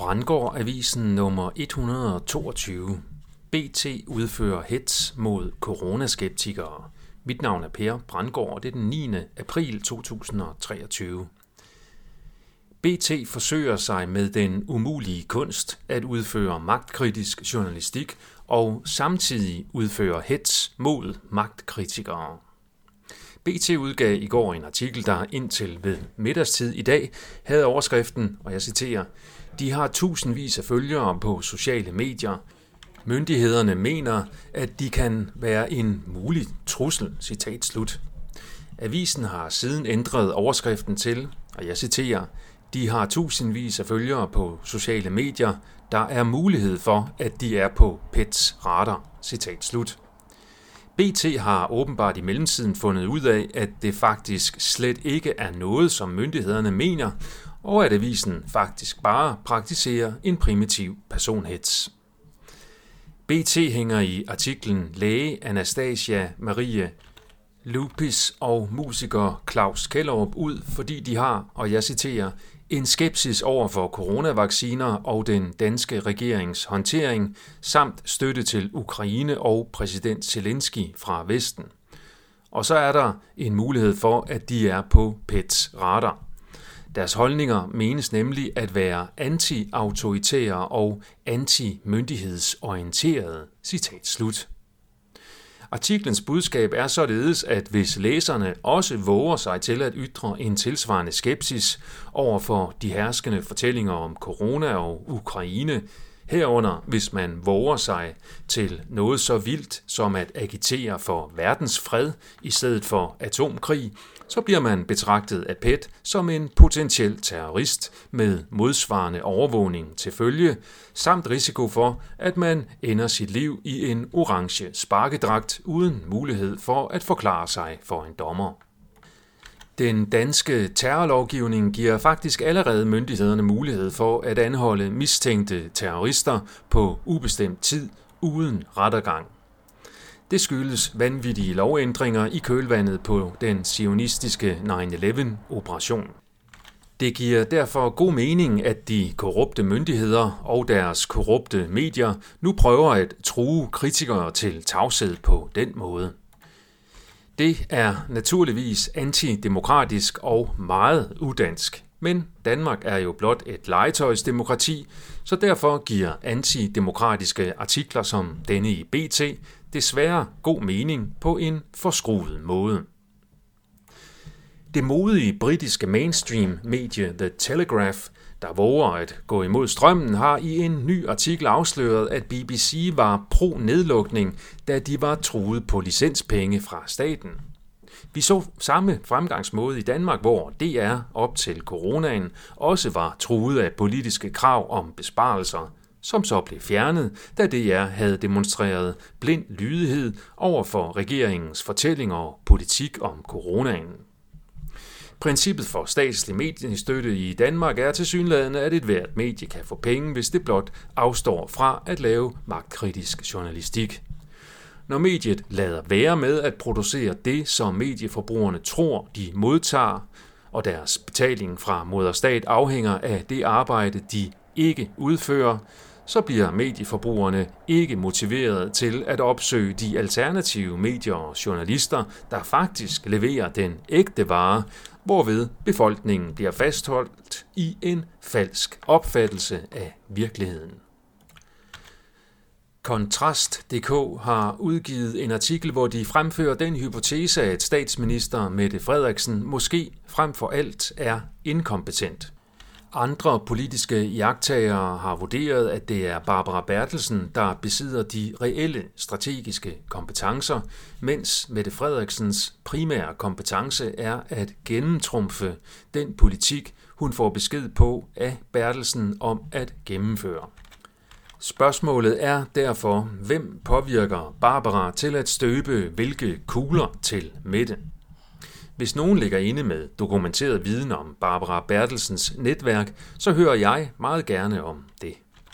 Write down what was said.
Brandgård Avisen nummer 122. BT udfører hets mod coronaskeptikere. Mit navn er Per Brandgård, og det er den 9. april 2023. BT forsøger sig med den umulige kunst at udføre magtkritisk journalistik og samtidig udføre hets mod magtkritikere. BT udgav i går en artikel, der indtil ved middagstid i dag havde overskriften, og jeg citerer, de har tusindvis af følgere på sociale medier. Myndighederne mener, at de kan være en mulig trussel. Citat slut. Avisen har siden ændret overskriften til, og jeg citerer, de har tusindvis af følgere på sociale medier. Der er mulighed for, at de er på PETs radar. Citat slut. BT har åbenbart i mellemtiden fundet ud af, at det faktisk slet ikke er noget, som myndighederne mener, og at avisen faktisk bare praktiserer en primitiv personhets. BT hænger i artiklen læge Anastasia Marie Lupis og musiker Claus Kellerup ud, fordi de har, og jeg citerer, en skepsis over for coronavacciner og den danske regerings håndtering, samt støtte til Ukraine og præsident Zelensky fra Vesten. Og så er der en mulighed for, at de er på PETs radar. Deres holdninger menes nemlig at være anti-autoritære og anti-myndighedsorienterede. Citat slut. Artiklens budskab er således, at hvis læserne også våger sig til at ytre en tilsvarende skepsis over for de herskende fortællinger om corona og Ukraine, herunder hvis man våger sig til noget så vildt som at agitere for verdens fred i stedet for atomkrig, så bliver man betragtet af PET som en potentiel terrorist med modsvarende overvågning til følge, samt risiko for, at man ender sit liv i en orange sparkedragt uden mulighed for at forklare sig for en dommer. Den danske terrorlovgivning giver faktisk allerede myndighederne mulighed for at anholde mistænkte terrorister på ubestemt tid uden rettergang. Det skyldes vanvittige lovændringer i kølvandet på den sionistiske 9-11-operation. Det giver derfor god mening, at de korrupte myndigheder og deres korrupte medier nu prøver at true kritikere til tavshed på den måde. Det er naturligvis antidemokratisk og meget udansk. Men Danmark er jo blot et legetøjsdemokrati, så derfor giver antidemokratiske artikler som denne i BT desværre god mening på en forskruet måde. Det modige britiske mainstream-medie The Telegraph, der våger at gå imod strømmen, har i en ny artikel afsløret, at BBC var pro-nedlukning, da de var truet på licenspenge fra staten. Vi så samme fremgangsmåde i Danmark, hvor DR op til coronaen også var truet af politiske krav om besparelser, som så blev fjernet, da DR havde demonstreret blind lydighed over for regeringens fortællinger og politik om coronaen. Princippet for statslig mediestøtte i Danmark er tilsyneladende, at et hvert medie kan få penge, hvis det blot afstår fra at lave magtkritisk journalistik. Når mediet lader være med at producere det, som medieforbrugerne tror, de modtager, og deres betaling fra moderstat afhænger af det arbejde, de ikke udfører, så bliver medieforbrugerne ikke motiveret til at opsøge de alternative medier og journalister, der faktisk leverer den ægte vare, hvorved befolkningen bliver fastholdt i en falsk opfattelse af virkeligheden. Kontrast.dk har udgivet en artikel, hvor de fremfører den hypotese, at statsminister Mette Frederiksen måske frem for alt er inkompetent. Andre politiske jagttagere har vurderet, at det er Barbara Bertelsen, der besidder de reelle strategiske kompetencer, mens Mette Frederiksens primære kompetence er at gennemtrumfe den politik, hun får besked på af Bertelsen om at gennemføre. Spørgsmålet er derfor, hvem påvirker Barbara til at støbe hvilke kugler til Mette? Hvis nogen ligger inde med dokumenteret viden om Barbara Bertelsens netværk, så hører jeg meget gerne om det.